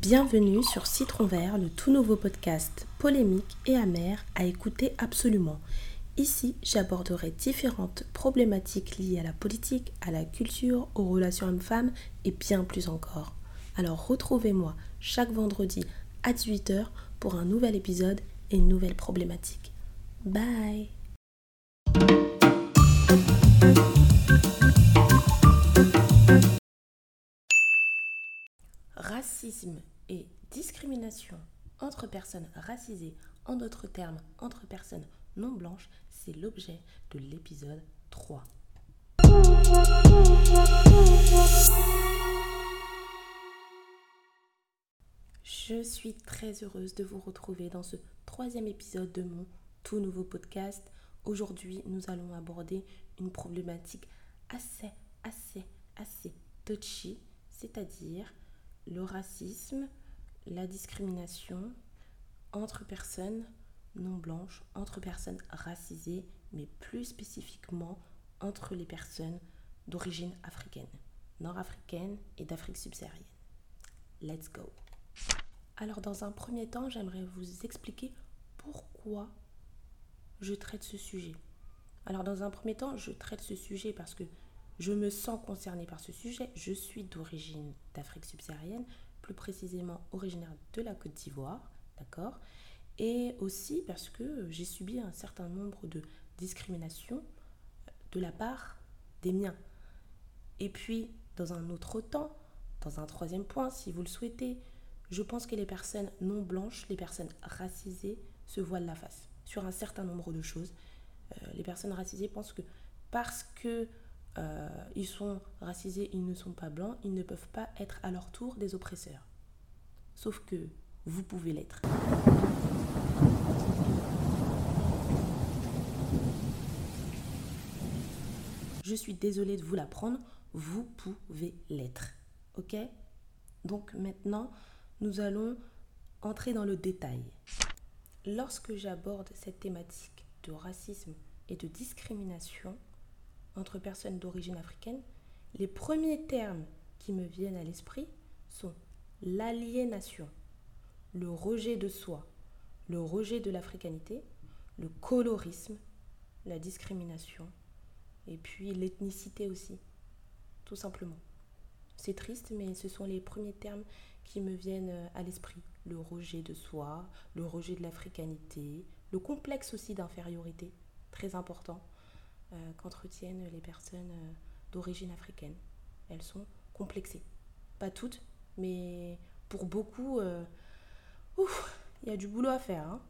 Bienvenue sur Citron Vert, le tout nouveau podcast polémique et amer à écouter absolument. Ici, j'aborderai différentes problématiques liées à la politique, à la culture, aux relations hommes-femmes et bien plus encore. Alors retrouvez-moi chaque vendredi à 18h pour un nouvel épisode et une nouvelle problématique. Bye Et discrimination entre personnes racisées, en d'autres termes entre personnes non blanches, c'est l'objet de l'épisode 3. Je suis très heureuse de vous retrouver dans ce troisième épisode de mon tout nouveau podcast. Aujourd'hui, nous allons aborder une problématique assez, assez, assez touchy, c'est-à-dire le racisme, la discrimination entre personnes non blanches, entre personnes racisées, mais plus spécifiquement entre les personnes d'origine africaine, nord-africaine et d'Afrique subsaharienne. Let's go. Alors dans un premier temps, j'aimerais vous expliquer pourquoi je traite ce sujet. Alors dans un premier temps, je traite ce sujet parce que je me sens concernée par ce sujet. Je suis d'origine d'Afrique subsaharienne, plus précisément originaire de la Côte d'Ivoire, d'accord? Et aussi parce que j'ai subi un certain nombre de discriminations de la part des miens. Et puis, dans un autre temps, dans un troisième point, si vous le souhaitez, je pense que les personnes non blanches, les personnes racisées, se voilent la face sur un certain nombre de choses. Euh, les personnes racisées pensent que parce que euh, ils sont racisés, ils ne sont pas blancs, ils ne peuvent pas être à leur tour des oppresseurs. Sauf que vous pouvez l'être. Je suis désolée de vous l'apprendre, vous pouvez l'être. Ok? Donc maintenant, nous allons entrer dans le détail. Lorsque j'aborde cette thématique de racisme et de discrimination entre personnes d'origine africaine, les premiers termes qui me viennent à l'esprit sont l'aliénation, le rejet de soi, le rejet de l'africanité, le colorisme, la discrimination et puis l'ethnicité aussi, tout simplement. C'est triste, mais ce sont les premiers termes qui me viennent à l'esprit. Le rejet de soi, le rejet de l'africanité, le complexe aussi d'infériorité, très important, euh, qu'entretiennent les personnes euh, d'origine africaine. Elles sont complexées. Pas toutes, mais pour beaucoup, il y a du boulot à faire. Hein.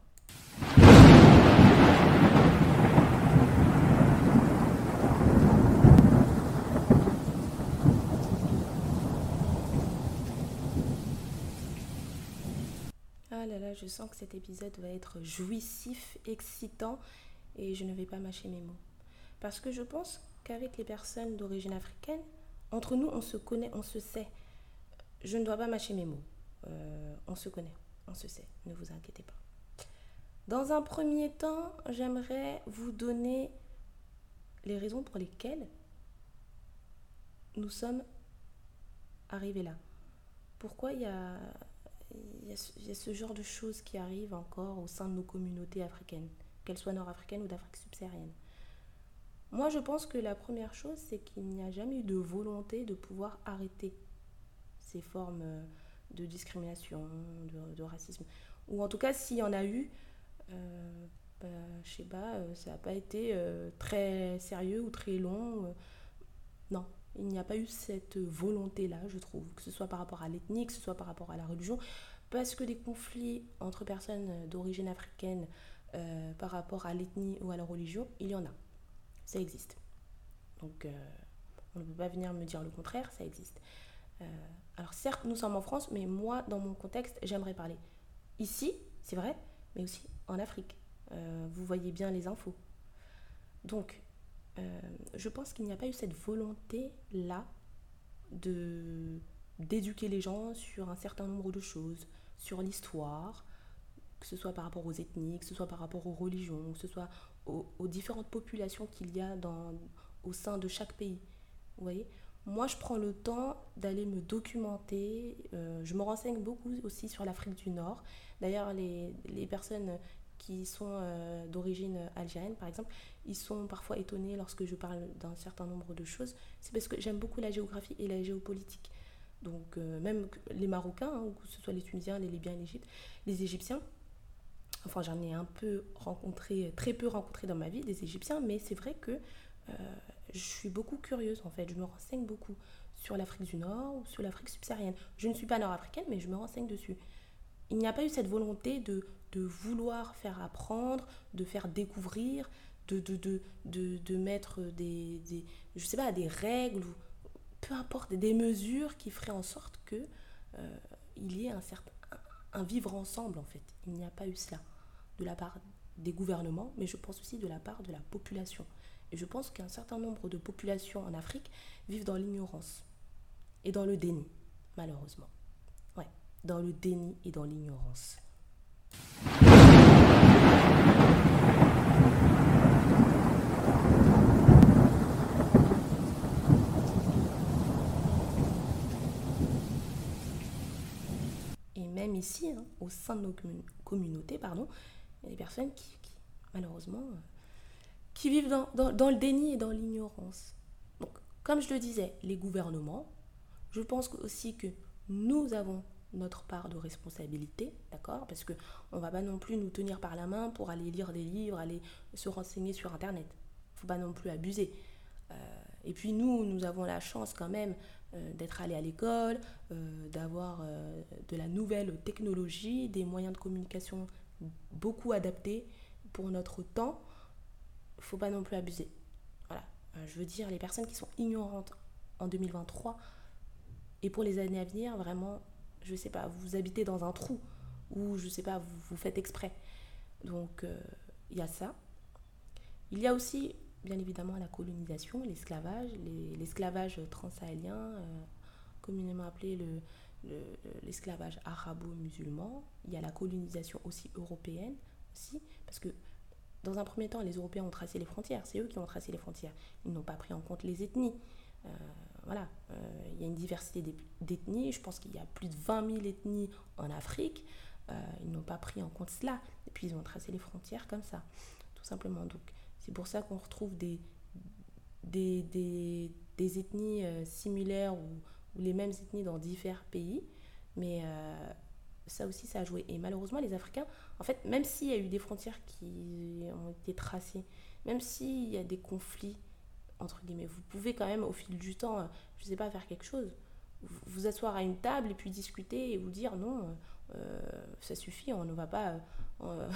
Ah là là, je sens que cet épisode va être jouissif, excitant et je ne vais pas mâcher mes mots. Parce que je pense qu'avec les personnes d'origine africaine, entre nous, on se connaît, on se sait. Je ne dois pas mâcher mes mots. Euh, on se connaît, on se sait, ne vous inquiétez pas. Dans un premier temps, j'aimerais vous donner les raisons pour lesquelles nous sommes arrivés là. Pourquoi il y a il y, a, ce genre de choses qui arrivent encore au sein de nos communautés africaines, qu'elles soient nord-africaines ou d'Afrique subsaharienne? Moi, je pense que la première chose, c'est qu'il n'y a jamais eu de volonté de pouvoir arrêter ces formes euh, de discrimination, de, racisme. Ou en tout cas, s'il y en a eu, euh, bah, je sais pas, euh, ça n'a pas été euh, très sérieux ou très long. non, il n'y a pas eu cette volonté-là, je trouve, que ce soit par rapport à l'ethnie, que ce soit par rapport à la religion, parce que des conflits entre personnes d'origine africaine par rapport à l'ethnie ou à la religion, il y en a. Ça existe. Donc, euh, on ne peut pas venir me dire le contraire, ça existe. Euh, alors, certes, nous sommes en France, mais moi, dans mon contexte, j'aimerais parler ici, c'est vrai, mais aussi en Afrique. vous voyez bien les infos. Donc, euh, je pense qu'il n'y a pas eu cette volonté-là de d'éduquer les gens sur un certain nombre de choses, sur l'histoire, que ce soit par rapport aux ethnies, que ce soit par rapport aux religions, que ce soit aux, différentes populations qu'il y a dans, au sein de chaque pays. Vous voyez moi, je prends le temps d'aller me documenter. Euh, je me renseigne beaucoup aussi sur l'Afrique du Nord. D'ailleurs, les, les, personnes qui sont euh, d'origine algérienne, par exemple, ils sont parfois étonnés lorsque je parle d'un certain nombre de choses. C'est parce que j'aime beaucoup la géographie et la géopolitique. Donc, euh, même les Marocains, hein, que ce soit les Tunisiens, les Libyens, l'Égypte, les Égyptiens, enfin, j'en ai un peu rencontré, très peu rencontré dans ma vie, des Égyptiens, mais c'est vrai que je suis beaucoup curieuse en fait, je me renseigne beaucoup sur l'Afrique du Nord ou sur l'Afrique subsaharienne. Je ne suis pas nord-africaine, mais je me renseigne dessus. Il n'y a pas eu cette volonté de, de vouloir faire apprendre, de faire découvrir, de, de, de, de, de mettre des, des, je sais pas, des règles, peu importe, des mesures qui feraient en sorte que euh, il y ait un certain un vivre ensemble en fait. Il n'y a pas eu cela de la part des gouvernements, mais je pense aussi de la part de la population. Et je pense qu'un certain nombre de populations en Afrique vivent dans l'ignorance et dans le déni, malheureusement. Ouais, dans le déni et dans l'ignorance. Et même ici, hein, au sein de nos communautés, pardon, il y a des personnes qui, malheureusement, euh, qui vivent dans, dans, le déni et dans l'ignorance. Donc, comme je le disais, les gouvernements, je pense aussi que nous avons notre part de responsabilité, d'accord? Parce que on va pas non plus nous tenir par la main pour aller lire des livres, aller se renseigner sur Internet. faut pas non plus abuser. Euh, et puis nous, nous avons la chance quand même euh, d'être allés à l'école, d'avoir de la nouvelle technologie, des moyens de communication beaucoup adaptés pour notre temps faut pas non plus abuser. Voilà. Euh, je veux dire, les personnes qui sont ignorantes en 2023 et pour les années à venir, vraiment, je sais pas, vous habitez dans un trou ou je sais pas, vous, vous faites exprès. Donc, euh, il y a ça. Il y a aussi, bien évidemment, la colonisation, l'esclavage, l'esclavage transsahélien, euh, communément appelé le, l'esclavage arabo-musulman. Il y a la colonisation aussi européenne, aussi, parce que dans un premier temps, les Européens ont tracé les frontières. C'est eux qui ont tracé les frontières. Ils n'ont pas pris en compte les ethnies. Euh, voilà, euh, il y a une diversité d'ethnies. Je pense qu'il y a plus de 20 000 ethnies en Afrique. Euh, ils n'ont pas pris en compte cela. Et puis ils ont tracé les frontières comme ça, tout simplement. Donc c'est pour ça qu'on retrouve des, des, des, des ethnies similaires ou, ou, les mêmes ethnies dans divers pays. Mais ça aussi, ça a joué. Et malheureusement, les Africains, en fait, même s'il y a eu des frontières qui ont été tracées, même s'il y a des conflits, entre guillemets, vous pouvez quand même, au fil du temps, euh, je ne sais pas, faire quelque chose. Vous asseoir à une table et puis discuter et vous dire non, euh, ça suffit, on ne va pas, euh,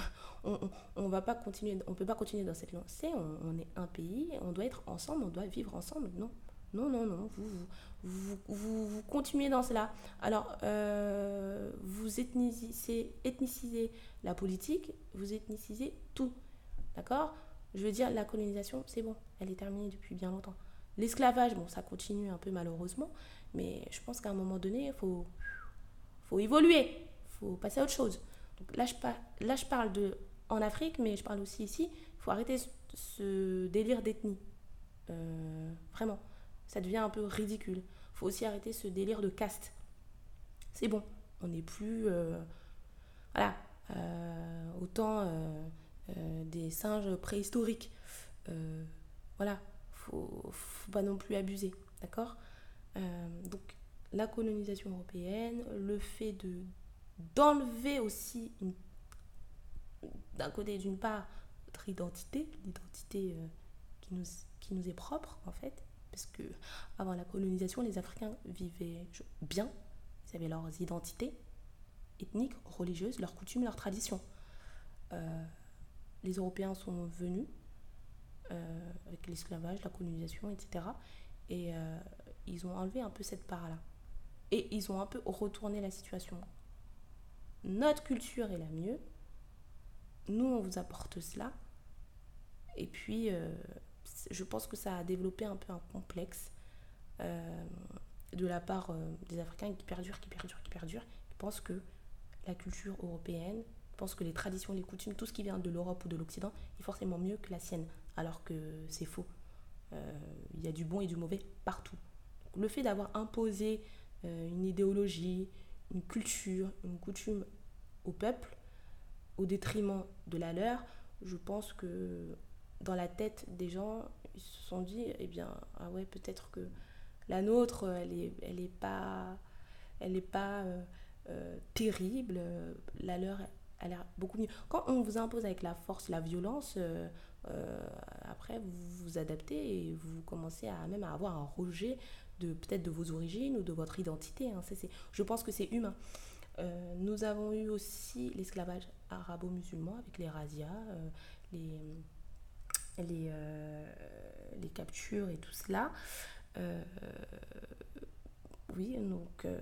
on, on, va pas continuer, on peut pas continuer dans cette lancée. On, on, est un pays, on doit être ensemble, on doit vivre ensemble. Non, non, non, non. Vous, vous, vous, vous continuez dans cela. Alors, euh, vous ethnicisez, la politique, vous ethnicisez tout. D'accord? Je veux dire, la colonisation, c'est bon. Elle est terminée depuis bien longtemps. L'esclavage, bon, ça continue un peu malheureusement. Mais je pense qu'à un moment donné, il faut, faut évoluer. Faut passer à autre chose. Donc là, je, là, je parle de en Afrique, mais je parle aussi ici. Il faut arrêter ce, délire d'ethnie. Euh, vraiment ça devient un peu ridicule. faut aussi arrêter ce délire de caste. C'est bon, on n'est plus. Euh, voilà, euh, autant euh, des singes préhistoriques. voilà, faut, faut pas non plus abuser, d'accord? Donc, la colonisation européenne, le fait de d'enlever aussi d'un côté d'une part notre identité, l'identité qui, nous, qui nous est propre en fait, parce que avant la colonisation, les Africains vivaient bien, ils avaient leurs identités ethniques, religieuses, leurs coutumes, leurs traditions. Euh, les Européens sont venus euh, avec l'esclavage, la colonisation, etc. Et euh, ils ont enlevé un peu cette part-là. Et ils ont un peu retourné la situation. Notre culture est la mieux. Nous, on vous apporte cela. Et puis, je pense que ça a développé un peu un complexe euh, de la part euh, des Africains qui perdurent, qui perdurent, qui perdurent. Ils pensent que la culture européenne, ils pensent que les traditions, les coutumes, tout ce qui vient de l'Europe ou de l'Occident est forcément mieux que la sienne, alors que c'est faux. Euh, il y a du bon et du mauvais partout. le fait d'avoir imposé une idéologie, une culture, une coutume au peuple, au détriment de la leur, je pense que dans la tête des gens, ils se sont dit, eh bien, ah ouais, peut-être que la nôtre, elle est, elle est pas, elle est pas euh, euh, terrible, la leur a l'air beaucoup mieux. Quand on vous impose avec la force, la violence, euh, après vous vous adaptez et vous commencez à même à avoir un rejet de peut-être de vos origines ou de votre identité. Hein. je pense que c'est humain. nous avons eu aussi l'esclavage arabo-musulman avec les razzias, les, les, les captures et tout cela. Euh, oui, donc, euh,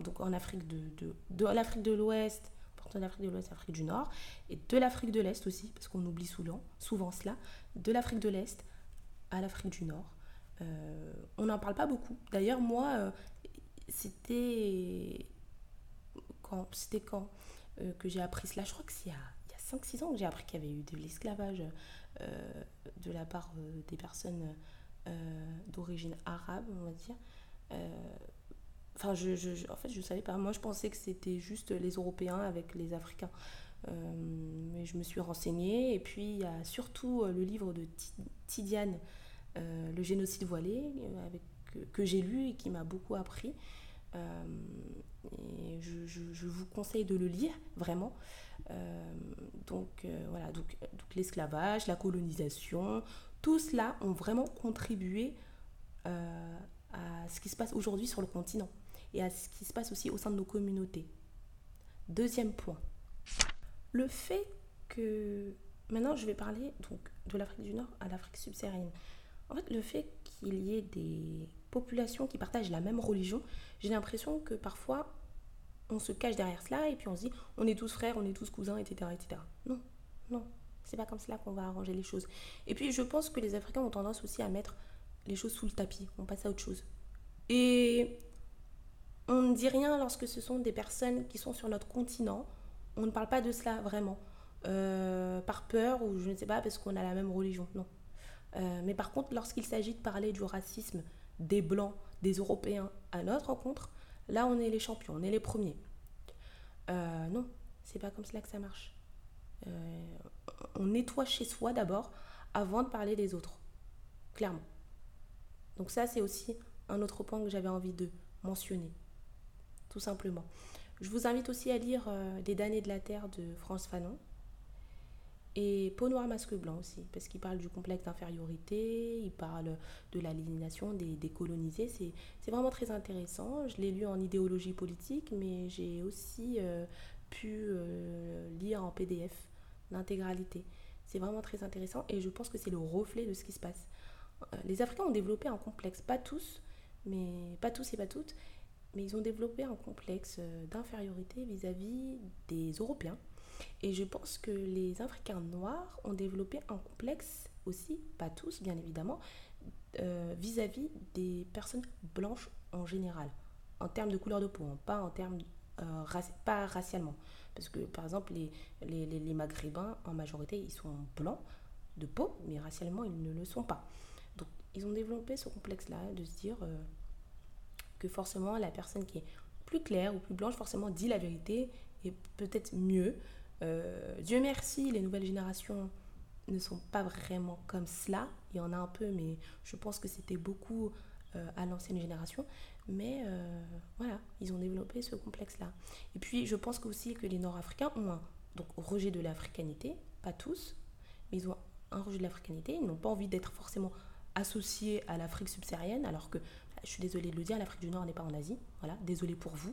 donc en Afrique de, de, de l'Afrique de l'Ouest, de l'Afrique de l'Ouest, Afrique du Nord, et de l'Afrique de l'Est aussi, parce qu'on oublie souvent, souvent cela, de l'Afrique de l'Est à l'Afrique du Nord. Euh, on n'en parle pas beaucoup. D'ailleurs, moi, c'était quand, quand que j'ai appris cela? Je crois que c'est a, 5-6 ans que j'ai appris qu'il y avait eu de l'esclavage de la part des personnes euh, d'origine arabe, on va dire. Euh, enfin, je, en fait, je savais pas. Moi, je pensais que c'était juste les Européens avec les Africains. Euh, mais je me suis renseignée. Et puis, il y a surtout le livre de Tidiane, Le génocide voilé, avec, que, j'ai lu et qui m'a beaucoup appris. et je, vous conseille de le lire, vraiment. Donc, voilà, donc, donc l'esclavage, la colonisation, tout cela ont vraiment contribué euh, à ce qui se passe aujourd'hui sur le continent et à ce qui se passe aussi au sein de nos communautés. Deuxième point, le fait que maintenant je vais parler donc de l'Afrique du Nord à l'Afrique subsaharienne. En fait, le fait qu'il y ait des populations qui partagent la même religion, j'ai l'impression que parfois on se cache derrière cela et puis on se dit on est tous frères, on est tous cousins, etc. etc. Non, non, c'est pas comme cela qu'on va arranger les choses. Et puis je pense que les Africains ont tendance aussi à mettre les choses sous le tapis. On passe à autre chose. Et on ne dit rien lorsque ce sont des personnes qui sont sur notre continent. On ne parle pas de cela vraiment. Euh, par peur ou je ne sais pas parce qu'on a la même religion. Non. Euh, mais par contre, lorsqu'il s'agit de parler du racisme des Blancs, des Européens à notre rencontre, là on est les champions, on est les premiers. Euh, non, c'est pas comme cela que ça marche. Euh, on nettoie chez soi d'abord avant de parler des autres. Clairement. Donc ça, c'est aussi un autre point que j'avais envie de mentionner. Tout simplement. Je vous invite aussi à lire euh, Des damnés de la Terre de France Fanon. Et Peau noire, masque blanc aussi, parce qu'il parle du complexe d'infériorité, il parle de l'aliénation des, des, colonisés. C'est vraiment très intéressant. Je l'ai lu en idéologie politique, mais j'ai aussi euh, pu lire en PDF l'intégralité. C'est vraiment très intéressant et je pense que c'est le reflet de ce qui se passe. Euh, les Africains ont développé un complexe, pas tous, mais pas tous et pas toutes, mais ils ont développé un complexe euh, d'infériorité vis-à-vis des Européens. Et je pense que les Africains noirs ont développé un complexe aussi, pas tous bien évidemment, euh, vis-à-vis des personnes blanches en général, en termes de couleur de peau, hein, pas en termes, pas racialement. Parce que, par exemple, les, les, les, Maghrébins, en majorité, ils sont blancs de peau, mais racialement, ils ne le sont pas. Donc, ils ont développé ce complexe-là de se dire euh, que forcément, la personne qui est plus claire ou plus blanche, forcément, dit la vérité et peut-être mieux. Euh, Dieu merci, les nouvelles générations ne sont pas vraiment comme cela. Il y en a un peu, mais je pense que c'était beaucoup euh, à l'ancienne génération. Mais euh, voilà, ils ont développé ce complexe-là. Et puis, je pense aussi que les Nord-Africains ont un donc, rejet de l'africanité, pas tous, mais ils ont un rejet de l'africanité. Ils n'ont pas envie d'être forcément associés à l'Afrique subsaharienne, alors que, je suis désolée de le dire, l'Afrique du Nord n'est pas en Asie. Voilà, désolée pour vous.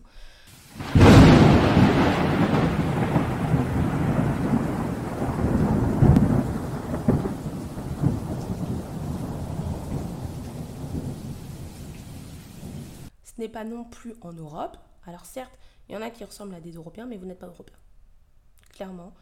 N'est pas non plus en Europe. Alors certes, il y en a qui ressemblent à des Européens, mais vous n'êtes pas Européen. Clairement,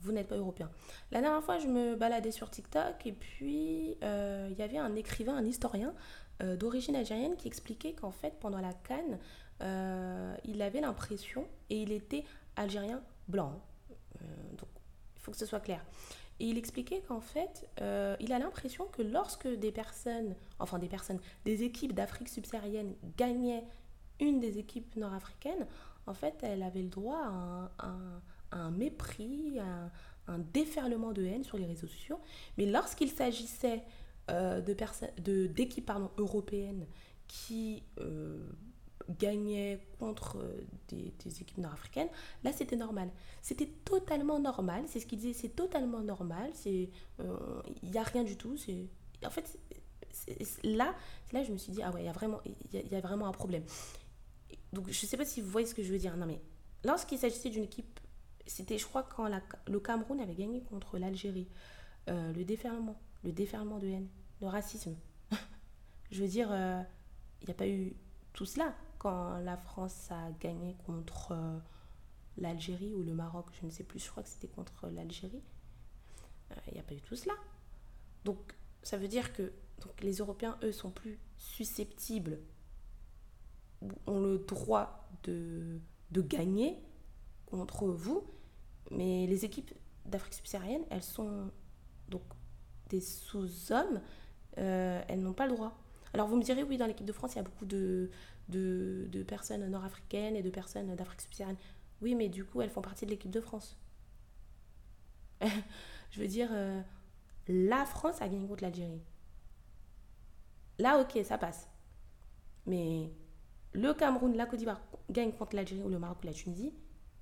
vous n'êtes pas Européen. La dernière fois, je me baladais sur TikTok et puis euh, il y avait un écrivain, un historien euh, d'origine algérienne qui expliquait qu'en fait, pendant la Cannes, euh, il avait l'impression, et il était algérien blanc, hein. donc il faut que ce soit clair, Et il expliquait qu'en fait, euh, il a l'impression que lorsque des personnes, enfin des personnes, des équipes d'Afrique subsaharienne gagnaient une des équipes nord-africaines, en fait, elle avait le droit à un, mépris, à un, déferlement de haine sur les réseaux sociaux. Mais lorsqu'il s'agissait euh, de d'équipes européennes qui euh, gagnaient contre euh, des, équipes nord-africaines, là c'était normal. C'était totalement normal, c'est ce qu'il disait, c'est totalement normal, il n'y a rien du tout. En fait, là, là je me suis dit, ah ouais, il y, a vraiment, y, y a vraiment un problème. Donc je ne sais pas si vous voyez ce que je veux dire. Non mais lorsqu'il s'agissait d'une équipe, c'était je crois quand le Cameroun avait gagné contre l'Algérie, euh, le déferlement, le déferlement de haine, le racisme. je veux dire, euh, il n'y a pas eu tout cela quand la France a gagné contre euh, l'Algérie ou le Maroc, je ne sais plus, je crois que c'était contre l'Algérie. Il n'y a pas eu tout cela. Donc ça veut dire que les Européens, eux, sont plus susceptibles ont le droit de, de gagner contre vous, mais les équipes d'Afrique subsaharienne, elles sont donc des sous-hommes, euh, elles n'ont pas le droit. Alors vous me direz, oui, dans l'équipe de France, il y a beaucoup de, de, personnes nord-africaines et de personnes d'Afrique subsaharienne. Oui, mais du coup, elles font partie de l'équipe de France. Je veux dire, euh, la France a gagné contre l'Algérie. Là, ok, ça passe. Mais le Cameroun, la Côte d'Ivoire gagnent contre l'Algérie ou le Maroc ou la Tunisie,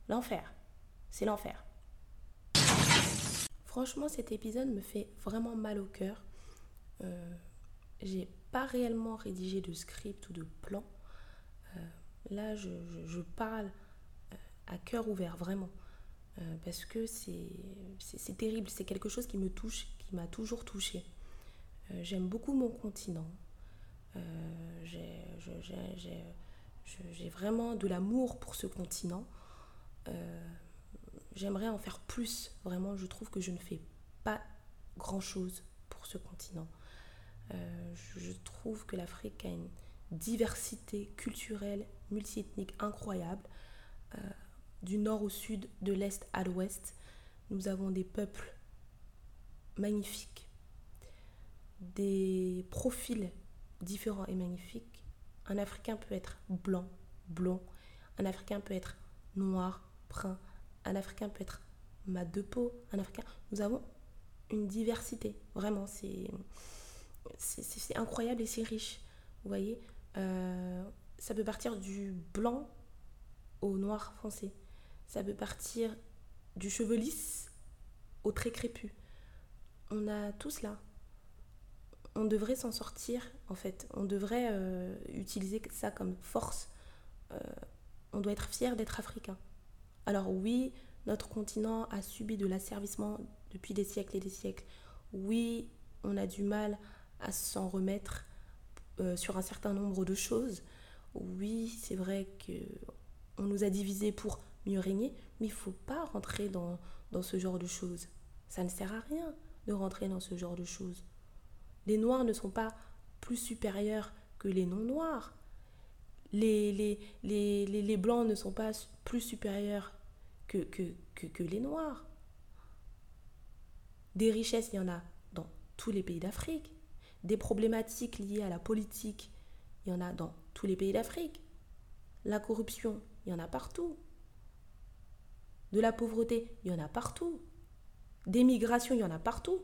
l'enfer. C'est l'enfer. Franchement, cet épisode me fait vraiment mal au cœur. Euh, j'ai pas réellement rédigé de script ou de plan. Euh, là, je, parle euh, à cœur ouvert, vraiment. Euh, parce que c'est terrible, c'est quelque chose qui me touche, qui m'a toujours touché. J'aime beaucoup mon continent. j'ai vraiment de l'amour pour ce continent. J'aimerais en faire plus. Vraiment, je trouve que je ne fais pas grand-chose pour ce continent. Euh, je trouve que l'Afrique a une diversité culturelle, multiethnique incroyable. Euh, du nord au sud, de l'est à l'ouest, nous avons des peuples magnifiques, des profils différents et magnifiques. Un Africain peut être blanc, blond. Un Africain peut être noir, brun. Un Africain peut être mat de peau. Un Africain. Nous avons une diversité. Vraiment, c'est c'est incroyable et c'est riche. Vous voyez, euh, ça peut partir du blanc au noir foncé. Ça peut partir du cheveu lisse au très crépus. On a tout cela. On devrait s'en sortir, en fait. On devrait euh, utiliser ça comme force. Euh, on doit être fier d'être africain. Alors oui, notre continent a subi de l'asservissement depuis des siècles et des siècles. Oui, on a du mal à s'en remettre euh, sur un certain nombre de choses. Oui, c'est vrai que on nous a divisés pour mieux régner, mais il ne faut pas rentrer dans, ce genre de choses. Ça ne sert à rien de rentrer dans ce genre de choses. Les noirs ne sont pas plus supérieurs que les non-noirs. Les, les, les, les, blancs ne sont pas plus supérieurs que, que, que les noirs. Des richesses, il y en a dans tous les pays d'Afrique. Des problématiques liées à la politique, il y en a dans tous les pays d'Afrique. La corruption, il y en a partout. De la pauvreté, il y en a partout. Des migrations, il y en a partout.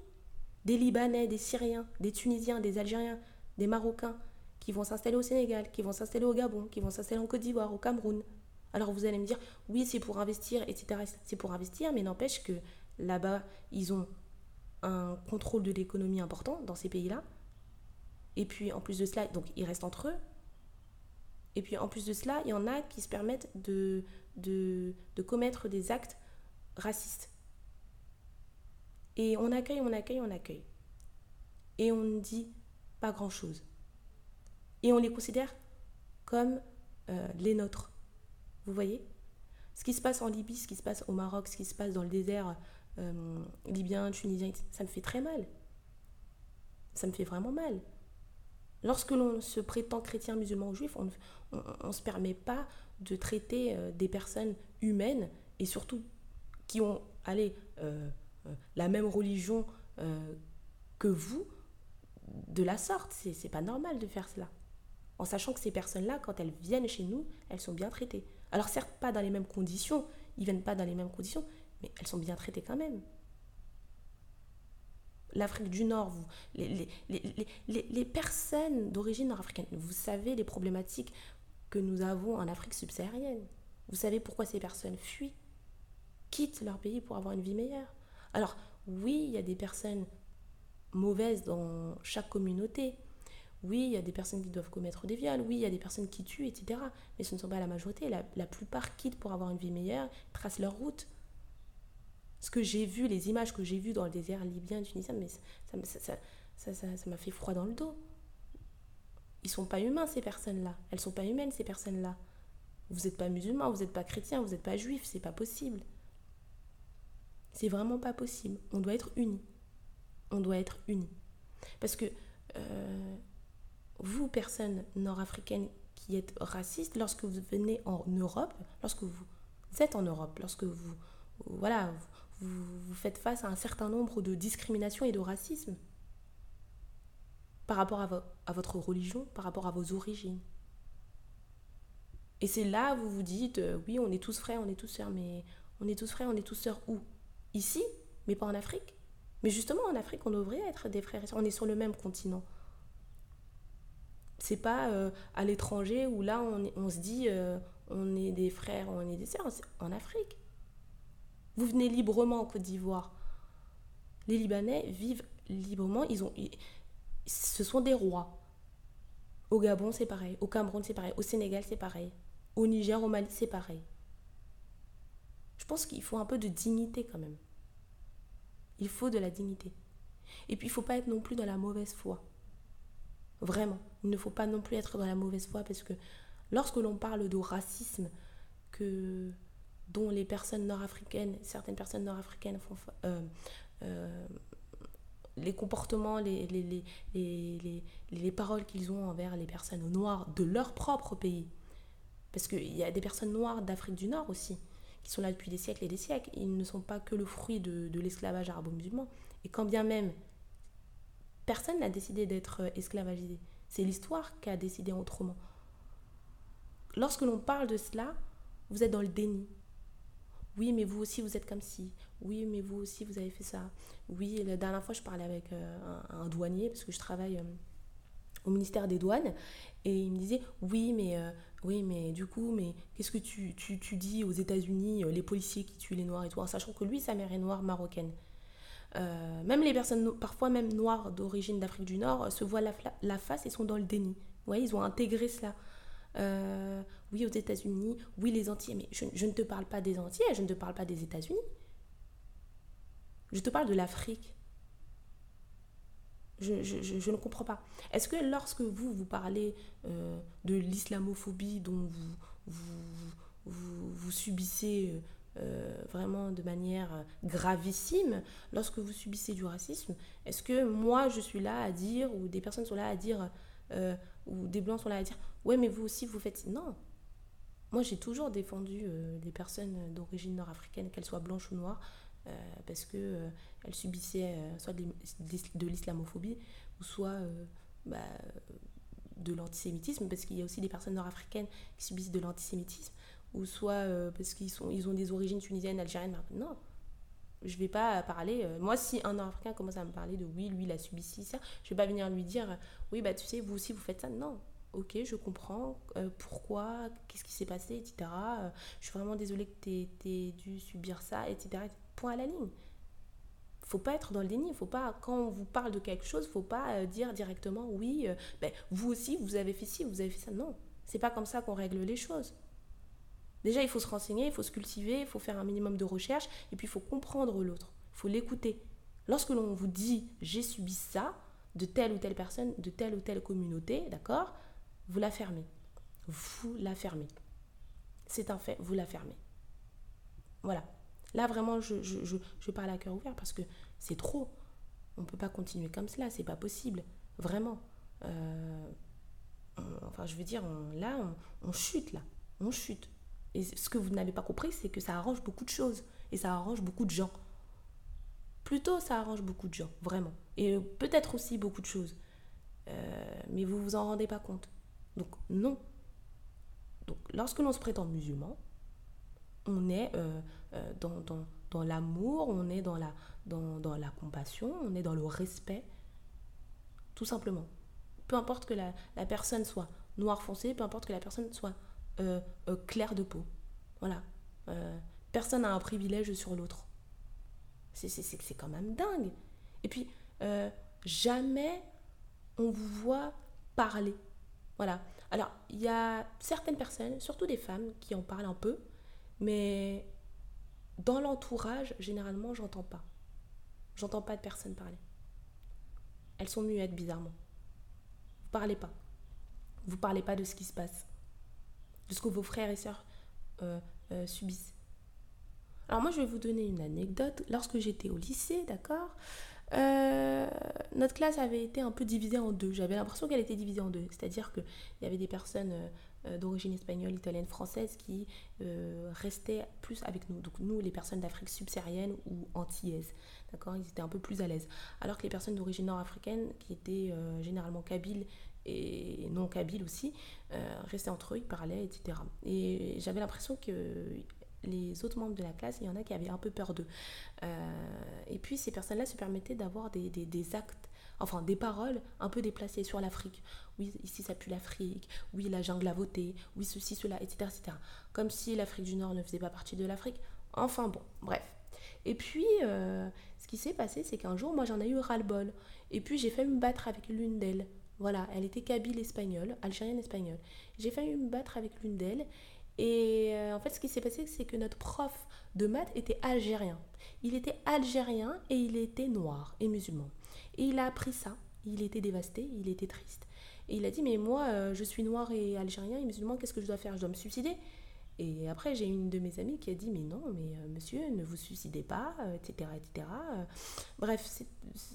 Des Libanais, des Syriens, des Tunisiens, des Algériens, des Marocains qui vont s'installer au Sénégal, qui vont s'installer au Gabon, qui vont s'installer en Côte d'Ivoire, au Cameroun. Alors vous allez me dire, oui, c'est pour investir, etc. C'est pour investir, mais n'empêche que là-bas, ils ont un contrôle de l'économie important dans ces pays-là. Et puis en plus de cela, donc ils restent entre eux. Et puis en plus de cela, il y en a qui se permettent de, de, commettre des actes racistes. Et on accueille, on accueille, on accueille. Et on ne dit pas grand-chose. Et on les considère comme euh, les nôtres. Vous voyez? Ce qui se passe en Libye, ce qui se passe au Maroc, ce qui se passe dans le désert euh, libyen, tunisien, ça me fait très mal. Ça me fait vraiment mal. Lorsque l'on se prétend chrétien, musulman ou juif, on ne se permet pas de traiter euh, des personnes humaines et surtout qui ont allez, la même religion que vous de la sorte. C'est pas normal de faire cela. En sachant que ces personnes-là, quand elles viennent chez nous, elles sont bien traitées. Alors certes, pas dans les mêmes conditions, ils viennent pas dans les mêmes conditions, mais elles sont bien traitées quand même. L'Afrique du Nord, vous, les, les personnes d'origine nord-africaine, vous savez les problématiques que nous avons en Afrique subsaharienne. Vous savez pourquoi ces personnes fuient, quittent leur pays pour avoir une vie meilleure. Alors oui, il y a des personnes mauvaises dans chaque communauté. Oui, il y a des personnes qui doivent commettre des viols, oui, il y a des personnes qui tuent, etc. Mais ce ne sont pas la majorité. La, plupart quittent pour avoir une vie meilleure, tracent leur route. Ce que j'ai vu, les images que j'ai vues dans le désert libyen, tunisien, mais ça m'a ça, ça, fait froid dans le dos. Ils sont pas humains, ces personnes-là. Elles sont pas humaines, ces personnes-là. Vous n'êtes pas musulman, vous n'êtes pas chrétien, vous n'êtes pas juif, c'est pas possible. C'est vraiment pas possible. On doit être unis. On doit être unis. Parce que euh, vous, personnes nord-africaines qui êtes racistes, lorsque vous venez en Europe, lorsque vous êtes en Europe, lorsque vous, voilà, vous, faites face à un certain nombre de discriminations et de racisme par rapport à, votre religion, par rapport à vos origines. Et c'est là où vous vous dites, euh, oui, on est tous frères, on est tous sœurs, mais on est tous frères, on est tous sœurs où? Ici, mais pas en Afrique? Mais justement, en Afrique, on devrait être des frères. On est sur le même continent. C'est pas euh, à l'étranger où là, on, se dit, euh, on est des frères, on est des sœurs. En Afrique. Vous venez librement en Côte d'Ivoire. Les Libanais vivent librement. Ils ont, ce sont des rois. Au Gabon, c'est pareil. Au Cameroun, c'est pareil. Au Sénégal, c'est pareil. Au Niger, au Mali, c'est pareil. Je pense qu'il faut un peu de dignité quand même. Il faut de la dignité. Et puis, il ne faut pas être non plus dans la mauvaise foi. Vraiment. Il ne faut pas non plus être dans la mauvaise foi parce que lorsque l'on parle de racisme que, dont les personnes nord-africaines, certaines personnes nord-africaines font, euh, euh, les comportements, les, les, les, les paroles qu'ils ont envers les personnes noires de leur propre pays. Parce qu'il y a des personnes noires d'Afrique du Nord aussi, qui sont là depuis des siècles et des siècles. Ils ne sont pas que le fruit de, de l'esclavage arabo-musulman. Et quand bien même, personne n'a décidé d'être esclavagisé. C'est l'histoire qui a décidé autrement. Lorsque l'on parle de cela, vous êtes dans le déni. Oui, mais vous aussi, vous êtes comme si. Oui, mais vous aussi, vous avez fait ça. Oui, la dernière fois, je parlais avec euh, un, douanier, parce que je travaille euh, au ministère des Douanes, et il me disait, oui, mais, euh, oui, mais du coup, mais qu'est-ce que tu, dis aux États-Unis, les policiers qui tuent les Noirs et tout, en sachant que lui, sa mère est noire marocaine. même les personnes, parfois même noires d'origine d'Afrique du Nord, se voient la, face et sont dans le déni. Ils ont intégré cela. Oui, aux États-Unis, oui, les Antillais, mais je, ne te parle pas des Antillais, je ne te parle pas des États-Unis. Je te parle de l'Afrique. Je, ne comprends pas. Est-ce que lorsque vous, vous parlez euh, de l'islamophobie dont vous, vous, subissez euh, vraiment de manière gravissime, lorsque vous subissez du racisme, est-ce que moi je suis là à dire, ou des personnes sont là à dire, euh, ou des blancs sont là à dire, ouais mais vous aussi vous faites... Non. Moi j'ai toujours défendu les personnes d'origine nord-africaine, qu'elles soient blanches ou noires, euh, parce qu'elle euh, euh, soit de, l'islamophobie ou soit bah, de l'antisémitisme, parce qu'il y a aussi des personnes nord-africaines qui subissent de l'antisémitisme, ou soit parce qu'ils ils ont des origines tunisiennes, algériennes. Non, je vais pas parler. moi, si un Nord-Africain commence à me parler de oui, lui, il a subi ci, ça, je vais pas venir lui dire oui, bah tu sais, vous aussi, vous faites ça. Non. Ok, je comprends. pourquoi? Qu'est-ce qui s'est passé, etc. je suis vraiment désolée que tu aies, dû subir ça, etc point à la ligne. Faut pas être dans le déni, faut pas quand on vous parle de quelque chose, faut pas euh, dire directement oui, euh, ben, vous aussi vous avez fait ci, vous avez fait ça. Non, c'est pas comme ça qu'on règle les choses. Déjà, il faut se renseigner, il faut se cultiver, il faut faire un minimum de recherche et puis il faut comprendre l'autre. Il faut l'écouter. Lorsque l'on vous dit j'ai subi ça de telle ou telle personne, de telle ou telle communauté, d'accord Vous la fermez. Vous la fermez. C'est un fait, vous la fermez. Voilà. Là, vraiment, je, parle à cœur ouvert parce que c'est trop. On ne peut pas continuer comme cela, c'est pas possible. Vraiment. Euh, enfin, je veux dire, là, on, chute, là. On chute. Et ce que vous n'avez pas compris, c'est que ça arrange beaucoup de choses. Et ça arrange beaucoup de gens. Plutôt, ça arrange beaucoup de gens, vraiment. Et peut-être aussi beaucoup de choses. Euh, mais vous vous en rendez pas compte. Donc, non. Donc, lorsque l'on se prétend musulman, on est euh, euh, dans, l'amour, on est dans la, compassion, on est dans le respect, tout simplement. Peu importe que la, personne soit noire foncé, peu importe que la personne soit euh, claire de peau. Voilà. personne n'a un privilège sur l'autre. C'est quand même dingue. Et puis, jamais on vous voit parler. Voilà. Alors, il y a certaines personnes, surtout des femmes, qui en parlent un peu, mais dans l'entourage, généralement, j'entends pas. J'entends pas de personnes parler. Elles sont muettes bizarrement. Vous parlez pas. Vous parlez pas de ce qui se passe, de ce que vos frères et sœurs euh, euh, subissent. Alors moi, je vais vous donner une anecdote. Lorsque j'étais au lycée, d'accord, euh, notre classe avait été un peu divisée en deux. J'avais l'impression qu'elle était divisée en deux. C'est-à-dire qu'il y avait des personnes euh, euh, d'origine espagnole, italienne, française qui restaient plus avec nous. Donc nous, les personnes d'Afrique subsaharienne ou antillaises, d'accord, ils étaient un peu plus à l'aise. Alors que les personnes d'origine nord-africaine, qui étaient généralement kabyles et non kabyles aussi, restaient entre eux, ils parlaient, etc. Et j'avais l'impression que les autres membres de la classe, il y en a qui avaient un peu peur d'eux. Euh, et puis ces personnes-là se permettaient d'avoir des, des, actes, enfin des paroles un peu déplacées sur l'Afrique. Oui, ici ça pue l'Afrique, oui la jungle a voté, oui ceci, cela, etc. etc. Comme si l'Afrique du Nord ne faisait pas partie de l'Afrique. Enfin bon, bref. Et puis, euh, ce qui s'est passé, c'est qu'un jour, moi j'en ai eu ras-le-bol. Et puis j'ai fait me battre avec l'une d'elles. Voilà, elle était kabyle espagnole, algérienne espagnole. J'ai failli me battre avec l'une d'elles. Et euh, en fait, ce qui s'est passé, c'est que notre prof de maths était algérien. Il était algérien et il était noir et musulman. Et il a appris ça. Il était dévasté, il était triste. Et il a dit, mais moi, euh, je suis noir et algérien et musulman, qu'est-ce que je dois faire? Je dois me suicider Et après, j'ai une de mes amies qui a dit, mais non, mais euh, monsieur, ne vous suicidez pas, etc. etc. bref,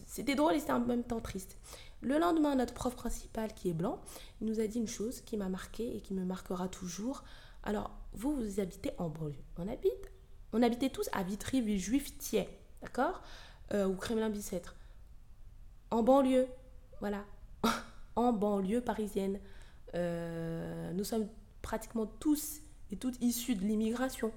c'était drôle et c'était en même temps triste. Le lendemain, notre prof principal, qui est blanc, nous a dit une chose qui m'a marqué et qui me marquera toujours. Alors, vous, vous habitez en banlieue. On habite, on habitait tous à Vitry, Villejuif, Thiers, d'accord euh, Ou Kremlin-Bicêtre. En banlieue, voilà. en banlieue parisienne. Euh, nous sommes pratiquement tous et toutes issus de l'immigration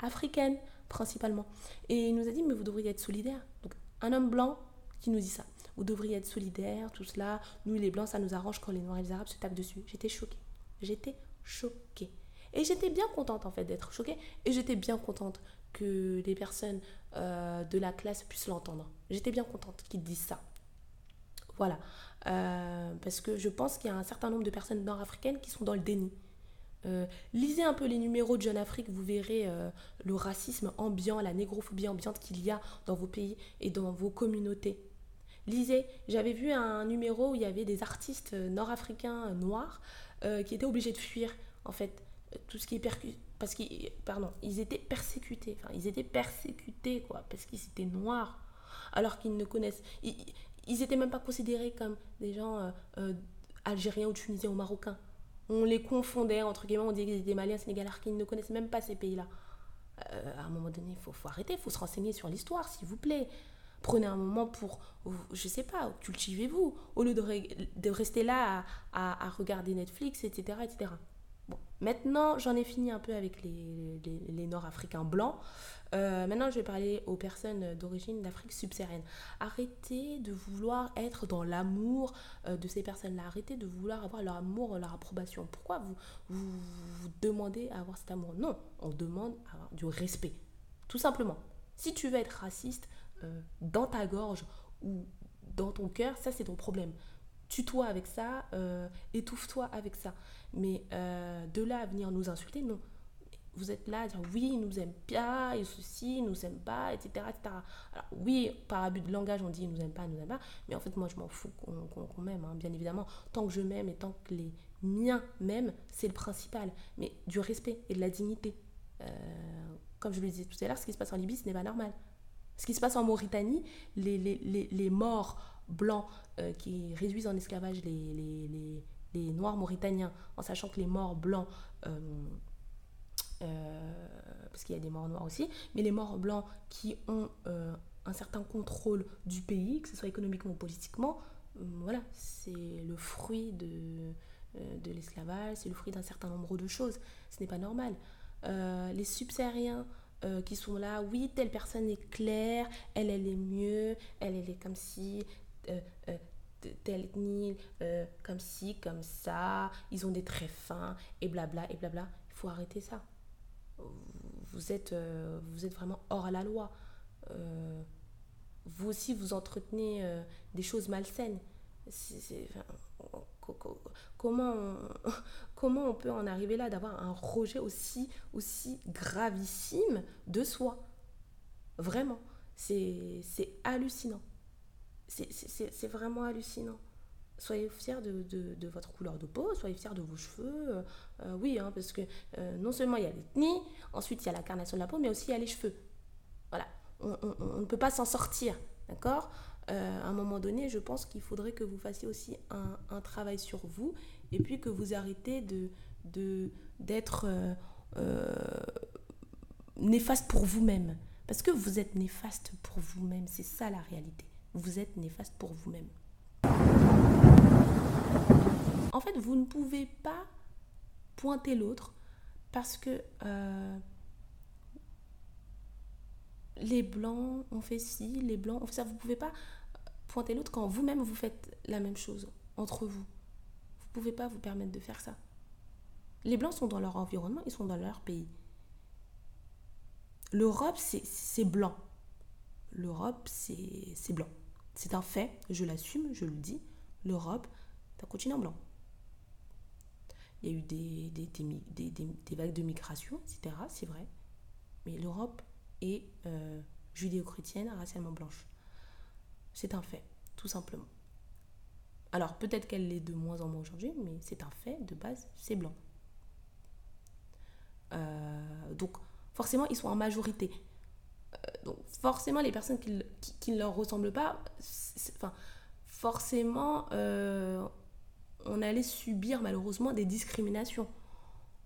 africaine, principalement. Et il nous a dit, mais vous devriez être solidaires. Donc, un homme blanc qui nous dit ça. Vous devriez être solidaires, tout cela. Nous, les blancs, ça nous arrange quand les noirs et les arabes se tapent dessus. J'étais choquée. J'étais choquée. Et j'étais bien contente en fait d'être choquée et j'étais bien contente que les personnes euh, de la classe puissent l'entendre. J'étais bien contente qu'ils disent ça. Voilà. Euh, parce que je pense qu'il y a un certain nombre de personnes nord-africaines qui sont dans le déni. Euh, lisez un peu les numéros de Jeune Afrique, vous verrez le racisme ambiant, la négrophobie ambiante qu'il y a dans vos pays et dans vos communautés. Lisez, j'avais vu un numéro où il y avait des artistes nord-africains noirs qui étaient obligés de fuir en fait tout ce qui parce qu'ils pardon ils étaient persécutés enfin ils étaient persécutés quoi parce qu'ils étaient noirs alors qu'ils ne connaissent ils, ils étaient même pas considérés comme des gens euh, euh, algériens ou tunisiens ou marocains on les confondait entre guillemets on disait qu'ils étaient maliens sénégalais alors qu'ils ne connaissent même pas ces pays là euh, à un moment donné il faut, faut, arrêter il faut se renseigner sur l'histoire s'il vous plaît prenez un moment pour, je sais pas, cultivez-vous, au lieu de, de rester là à, à, à, regarder Netflix, etc. etc. Bon, maintenant, j'en ai fini un peu avec les, les, Nord-Africains blancs. Euh, maintenant, je vais parler aux personnes d'origine d'Afrique subsaharienne. Arrêtez de vouloir être dans l'amour euh, de ces personnes-là. Arrêtez de vouloir avoir leur amour, leur approbation. Pourquoi vous, vous, demandez à avoir cet amour? Non, on demande à avoir du respect. Tout simplement. Si tu veux être raciste euh, dans ta gorge ou dans ton cœur, ça c'est ton problème tue-toi avec ça, euh, étouffe-toi avec ça. Mais euh, de là à venir nous insulter, non. Vous êtes là à dire oui, ils nous aiment bien, et ceci, ils nous aiment pas, etc., Alors oui, par abus de langage, on dit ils nous aiment pas, ils nous aiment pas, mais en fait, moi, je m'en fous qu'on m'aime, hein, bien évidemment. Tant que je m'aime et tant que les miens m'aiment, c'est le principal. Mais du respect et de la dignité. Euh, comme je le disais tout à l'heure, ce qui se passe en Libye, ce n'est pas normal. Ce qui se passe en Mauritanie, les, les, les, les morts blancs euh, qui réduisent en esclavage les, les, les, Noirs mauritaniens, en sachant que les morts blancs, euh, euh, parce qu'il y a des morts noirs aussi, mais les morts blancs qui ont un certain contrôle du pays, que ce soit économiquement ou politiquement, voilà, c'est le fruit de, de l'esclavage, c'est le fruit d'un certain nombre de choses. Ce n'est pas normal. les subsahariens qui sont là, oui, telle personne est claire, elle, elle est mieux, elle, elle est comme si, telle ethnie, euh, comme ci, comme ça, ils ont des traits fins, et blabla, et blabla. Il faut arrêter ça. Vous êtes, euh, vous êtes vraiment hors la loi. Euh, vous aussi, vous entretenez des choses malsaines. comment, on, comment on peut en arriver là d'avoir un rejet aussi, aussi gravissime de soi? Vraiment, c'est hallucinant. C'est vraiment hallucinant. Soyez fiers de, votre couleur de peau, soyez fiers de vos cheveux. Euh, euh, oui, hein, parce que euh, non seulement il y a l'ethnie, ensuite il y a la carnation de la peau, mais aussi il y a les cheveux. Voilà, on, ne peut pas s'en sortir, d'accord? À un moment donné, je pense qu'il faudrait que vous fassiez aussi un, travail sur vous et puis que vous arrêtez de d'être néfaste pour vous-même. Parce que vous êtes néfaste pour vous-même, c'est ça la réalité vous êtes néfaste pour vous-même. En fait, vous ne pouvez pas pointer l'autre parce que euh, les blancs ont fait ci, les blancs ont fait ça. Vous ne pouvez pas pointer l'autre quand vous-même vous faites la même chose entre vous. Vous ne pouvez pas vous permettre de faire ça. Les blancs sont dans leur environnement, ils sont dans leur pays. L'Europe, c'est blanc. L'Europe, c'est blanc. C'est un fait, je l'assume, je le dis. L'Europe est un continent blanc. Il y a eu des, des, vagues de migration, etc. C'est vrai. Mais l'Europe est euh, judéo-chrétienne, racialement blanche. C'est un fait, tout simplement. Alors peut-être qu'elle l'est de moins en moins aujourd'hui, mais c'est un fait, de base, c'est blanc. Euh, donc forcément, ils sont en majorité. Euh, donc forcément, les personnes qui, ne leur ressemblent pas, enfin, forcément, euh, on allait subir malheureusement des discriminations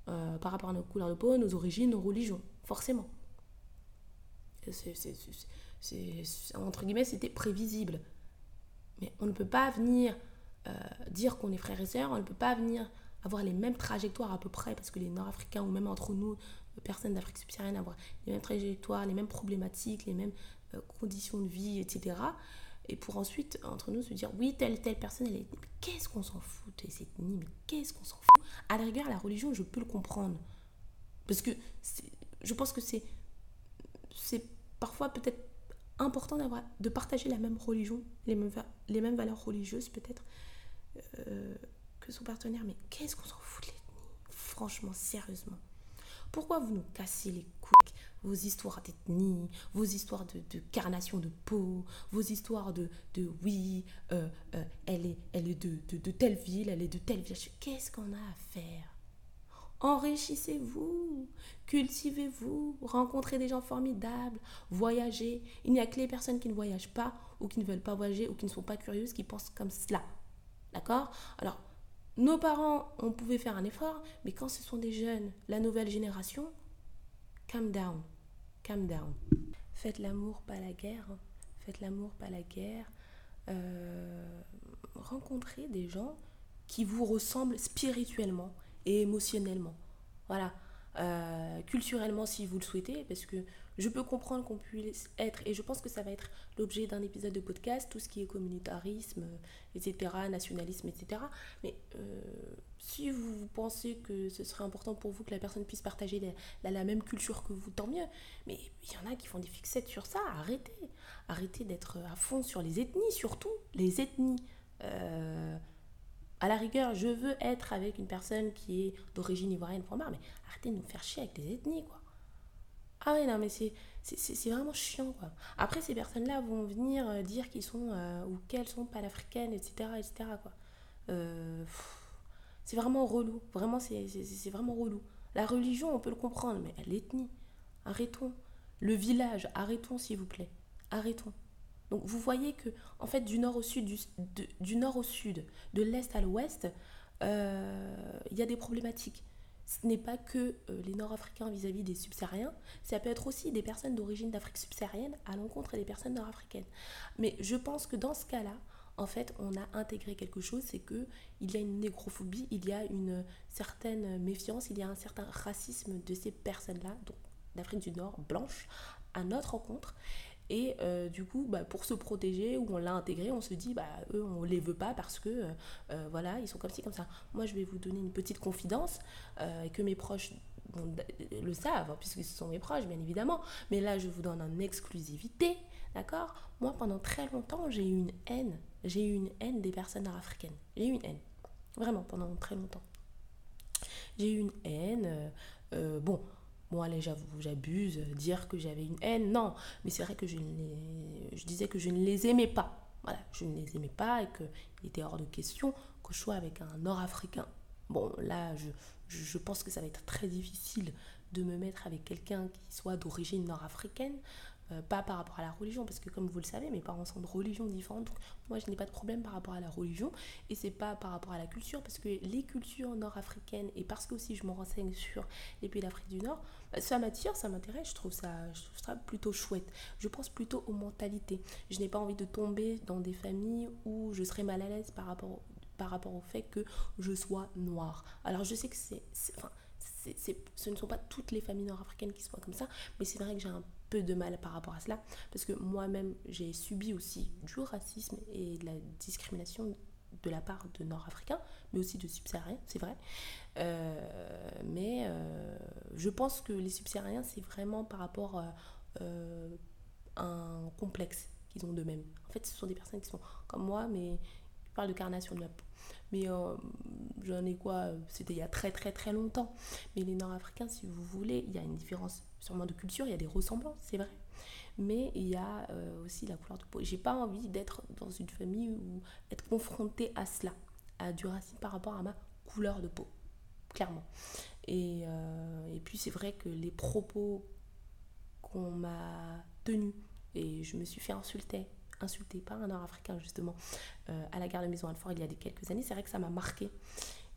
euh, par rapport à nos couleurs de peau, nos origines, nos religions, forcément. C'est, entre guillemets, c'était prévisible. Mais on ne peut pas venir dire qu'on est frères et sœurs, on ne peut pas venir avoir les mêmes trajectoires à peu près, parce que les Nord-Africains ou même entre nous, personnes d'Afrique subsaharienne avoir les mêmes trajectoires, les mêmes problématiques, les mêmes euh, conditions de vie, etc. Et pour ensuite, entre nous, se dire, oui, telle, telle personne, elle est. Mais qu'est-ce qu'on s'en fout de cette ethnie Mais qu'est-ce qu'on s'en fout? À la rigueur, la religion, je peux le comprendre. Parce que je pense que c'est, c'est parfois peut-être important d'avoir, de partager la même religion, les mêmes, les mêmes valeurs religieuses peut-être euh, que son partenaire. Mais qu'est-ce qu'on s'en fout de l'ethnie? Franchement, sérieusement. Pourquoi vous nous cassez les couilles Vos histoires d'ethnie, vos histoires de, carnation de peau, vos histoires de, oui, euh, euh, elle est, elle est de, de, telle ville, elle est de telle village. Qu'est-ce qu'on a à faire? Enrichissez-vous, cultivez-vous, rencontrez des gens formidables, voyagez. Il n'y a que les personnes qui ne voyagent pas ou qui ne veulent pas voyager ou qui ne sont pas curieuses qui pensent comme cela. D'accord? Alors, nos parents, on pouvait faire un effort, mais quand ce sont des jeunes, la nouvelle génération, calm down, calm down. Faites l'amour, pas la guerre. Faites l'amour, pas la guerre. Euh, rencontrez des gens qui vous ressemblent spirituellement et émotionnellement. Voilà. Euh, culturellement si vous le souhaitez, parce que je peux comprendre qu'on puisse être, et je pense que ça va être l'objet d'un épisode de podcast, tout ce qui est communautarisme, etc., nationalisme, etc. Mais euh, si vous pensez que ce serait important pour vous que la personne puisse partager la, même culture que vous, tant mieux. Mais il y en a qui font des fixettes sur ça, arrêtez. Arrêtez d'être à fond sur les ethnies, surtout les ethnies. Euh, à la rigueur, je veux être avec une personne qui est d'origine ivoirienne, point mais arrêtez de nous faire chier avec des ethnies, quoi. Ah ouais, non, mais c'est, vraiment chiant, quoi. Après, ces personnes-là vont venir euh, dire qu'ils sont, euh, ou qu'elles sont panafricaines, etc., etc., quoi. Euh, c'est vraiment relou. Vraiment, c'est, vraiment relou. La religion, on peut le comprendre, mais l'ethnie, arrêtons. Le village, arrêtons, s'il vous plaît. Arrêtons. Donc vous voyez que en fait du nord au sud, du, nord au sud, de l'est à l'ouest, il y a des problématiques ce n'est pas que euh, les Nord-Africains vis-à-vis des subsahariens, ça peut être aussi des personnes d'origine d'Afrique subsaharienne à l'encontre des personnes nord-africaines. Mais je pense que dans ce cas-là, en fait, on a intégré quelque chose, c'est que il y a une négrophobie, il y a une certaine méfiance, il y a un certain racisme de ces personnes-là, donc d'Afrique du Nord, blanches, à notre rencontre. Et euh, du coup, bah, pour se protéger, ou on l'a intégré, on se dit, bah, eux, on les veut pas parce que, euh, euh, voilà, ils sont comme ci, comme ça. Moi, je vais vous donner une petite confidence, et que mes proches le savent, puisque ce sont mes proches, bien évidemment. Mais là, je vous donne en exclusivité, d'accord? Moi, pendant très longtemps, j'ai eu une haine. J'ai eu une haine des personnes nord-africaines. J'ai eu une haine. Vraiment, pendant très longtemps. J'ai eu une haine. Allez, j'abuse, euh, dire que j'avais une haine, non. Mais c'est vrai que je, disais que je ne les aimais pas. Voilà, je ne les aimais pas et qu'il était hors de question que je sois avec un Nord-Africain. Bon, là, je, pense que ça va être très difficile de me mettre avec quelqu'un qui soit d'origine nord-africaine. Euh, pas par rapport à la religion, parce que comme vous le savez, mes parents sont de religions différentes, donc moi je n'ai pas de problème par rapport à la religion, et c'est pas par rapport à la culture, parce que les cultures nord-africaines, et parce que aussi je me renseigne sur les pays d'Afrique du Nord, bah, ça m'attire, ça m'intéresse, je trouve ça, je trouve ça plutôt chouette. Je pense plutôt aux mentalités. Je n'ai pas envie de tomber dans des familles où je serais mal à l'aise par rapport, par rapport au fait que je sois noire. Alors je sais que c'est... Enfin, ce ne sont pas toutes les familles nord-africaines qui sont comme ça, mais c'est vrai que j'ai un peu de mal par rapport à cela, parce que moi-même, j'ai subi aussi du racisme et de la discrimination de la part de Nord-Africains, mais aussi de subsahariens, c'est vrai. Euh, mais euh, je pense que les subsahariens, c'est vraiment par rapport à euh, un complexe qu'ils ont d'eux-mêmes. En fait, ce sont des personnes qui sont comme moi, mais je parle de carnation de peau. Mais j'en ai quoi C'était il y a très très très longtemps. Mais les Nord-Africains, si vous voulez, il y a une différence sûrement de culture, il y a des ressemblances, c'est vrai. Mais il y a euh, aussi la couleur de peau. J'ai pas envie d'être dans une famille ou être confrontée à cela, à du racisme par rapport à ma couleur de peau, clairement. Et, euh, et puis c'est vrai que les propos qu'on m'a tenus, et je me suis fait insulter, insulter par un nord-africain justement, euh, à la gare de Maison Alfort il y a des quelques années, c'est vrai que ça m'a marqué.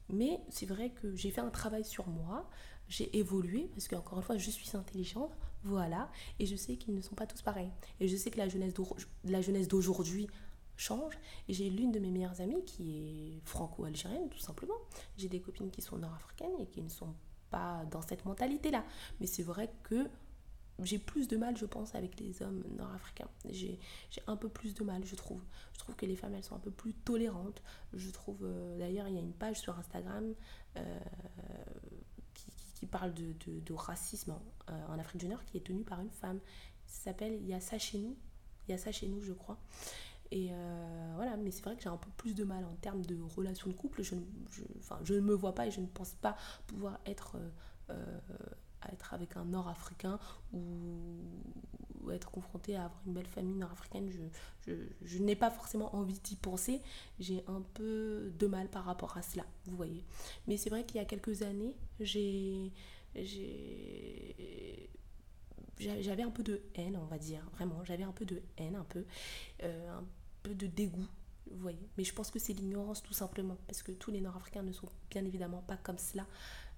Mais c'est vrai que j'ai fait un travail sur moi, j'ai évolué parce qu'encore une fois, je suis intelligente, voilà, et je sais qu'ils ne sont pas tous pareils. Et je sais que la jeunesse d'aujourd'hui change. Et j'ai l'une de mes meilleures amies qui est franco-algérienne, tout simplement. J'ai des copines qui sont nord-africaines et qui ne sont pas dans cette mentalité-là. Mais c'est vrai que j'ai plus de mal, je pense, avec les hommes nord-africains. J'ai un peu plus de mal, je trouve. Je trouve que les femmes, elles sont un peu plus tolérantes. Je trouve, euh, d'ailleurs, il y a une page sur Instagram euh, parle de, racisme euh, en, Afrique du Nord, qui est tenue par une femme. Ça s'appelle Il y a ça chez nous. Il y a ça chez nous, je crois. Et voilà, mais c'est vrai que j'ai un peu plus de mal en termes de relation de couple. Je, enfin, je ne me vois pas et je ne pense pas pouvoir être être avec un nord-africain ou, être confronté à avoir une belle famille nord-africaine, je, n'ai pas forcément envie d'y penser. J'ai un peu de mal par rapport à cela, vous voyez. Mais c'est vrai qu'il y a quelques années, j'avais un peu de haine, on va dire, vraiment. J'avais un peu de haine, un peu, euh, un peu de dégoût, vous voyez. Mais je pense que c'est l'ignorance tout simplement, parce que tous les Nord-Africains ne sont bien évidemment pas comme cela.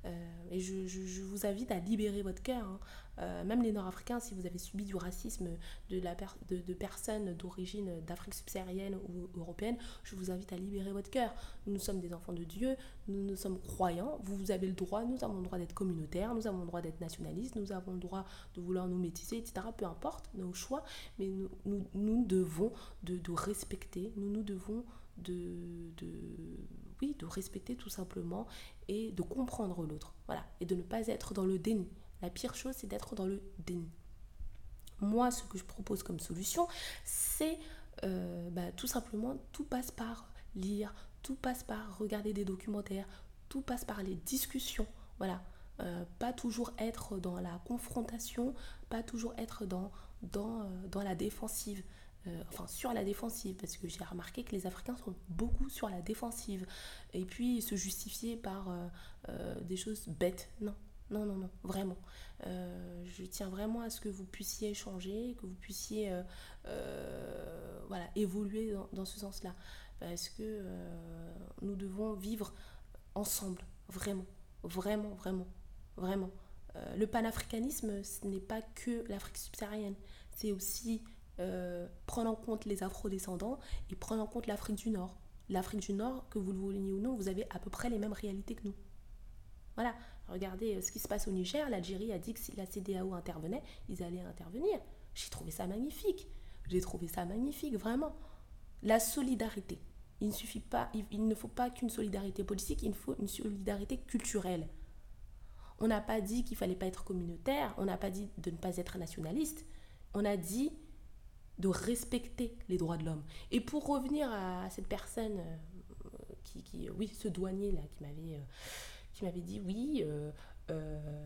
Euh, et je, vous invite à libérer votre cœur. Hein. Euh, même les Nord-Africains, si vous avez subi du racisme de, la de, personnes d'origine d'Afrique subsaharienne ou européenne, je vous invite à libérer votre cœur. Nous sommes des enfants de Dieu, nous, sommes croyants, vous avez le droit, nous avons le droit d'être communautaires, nous avons le droit d'être nationalistes, nous avons le droit de vouloir nous métisser, etc. Peu importe nos choix, mais nous, nous, devons de, respecter, nous nous devons de, de oui, de respecter tout simplement et de comprendre l'autre. Voilà, et de ne pas être dans le déni. La pire chose, c'est d'être dans le déni. Moi, ce que je propose comme solution, c'est euh, bah, tout simplement, tout passe par lire, tout passe par regarder des documentaires, tout passe par les discussions. Voilà. Euh, pas toujours être dans la confrontation, pas toujours être dans, dans, euh, dans la défensive. Euh, enfin sur la défensive, parce que j'ai remarqué que les Africains sont beaucoup sur la défensive, et puis se justifier par euh, euh, des choses bêtes. Non, non, non, non, vraiment. je tiens vraiment à ce que vous puissiez changer, que vous puissiez voilà, évoluer dans, dans ce sens-là, parce que nous devons vivre ensemble, vraiment Vraiment, vraiment, vraiment. Le panafricanisme, ce n'est pas que l'Afrique subsaharienne. C'est aussi euh, prendre en compte les afro-descendants et prendre en compte l'Afrique du Nord. L'Afrique du Nord, que vous le vouliez ou non, vous avez à peu près les mêmes réalités que nous. Voilà, regardez euh, ce qui se passe au Niger. L'Algérie a dit que si la CDAO intervenait, ils allaient intervenir. J'ai trouvé ça magnifique. J'ai trouvé ça magnifique, vraiment. La solidarité. Il ne suffit pas, il, ne faut pas qu'une solidarité politique, il faut une solidarité culturelle. On n'a pas dit qu'il fallait pas être communautaire, on n'a pas dit de ne pas être nationaliste, on a dit de respecter les droits de l'homme. Et pour revenir à cette personne euh, qui, oui, ce douanier là qui m'avait, euh, qui m'avait dit oui, euh,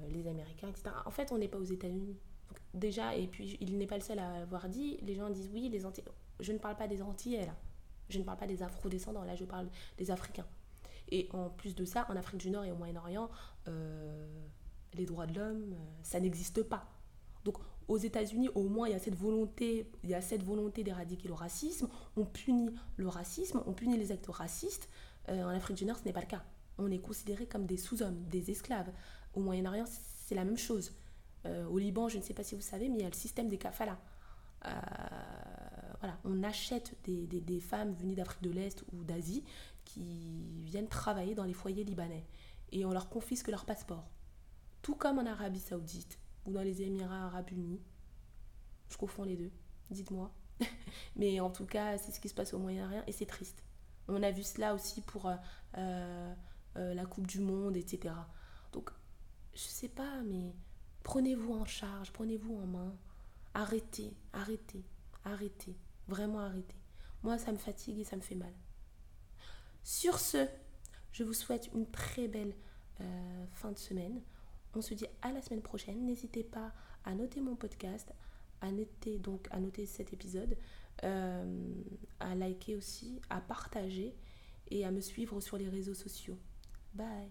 les Américains, etc. En fait, on n'est pas aux États-Unis. Déjà, et puis il n'est pas le seul à avoir dit. Les gens disent oui, les Antillais. Je ne parle pas des Antillais là. Je ne parle pas des Afro-descendants, là je parle des Africains. Et en plus de ça, en Afrique du Nord et au Moyen-Orient, euh, les droits de l'homme, euh, ça n'existe pas. Donc aux États-Unis, au moins, il y a cette volonté, il y a cette volonté d'éradiquer le racisme. On punit le racisme, on punit les actes racistes. Euh, en Afrique du Nord, ce n'est pas le cas. On est considéré comme des sous-hommes, des esclaves. Au Moyen-Orient, c'est la même chose. au Liban, je ne sais pas si vous savez, mais il y a le système des kafalas voilà, on achète des, femmes venues d'Afrique de l'Est ou d'Asie qui viennent travailler dans les foyers libanais et on leur confisque leur passeport. Tout comme en Arabie Saoudite dans les Émirats Arabes Unis. Je confonds les deux, dites-moi. Mais en tout cas, c'est ce qui se passe au Moyen-Orient et c'est triste. On a vu cela aussi pour euh, euh, euh, la Coupe du Monde, etc. Donc, je sais pas, mais prenez-vous en charge, prenez-vous en main. Arrêtez, arrêtez, arrêtez. Vraiment arrêtez. Moi, ça me fatigue et ça me fait mal. Sur ce, je vous souhaite une très belle fin de semaine. On se dit à la semaine prochaine. N'hésitez pas à noter mon podcast, à noter donc à noter cet épisode, euh, à liker aussi, à partager et à me suivre sur les réseaux sociaux. Bye.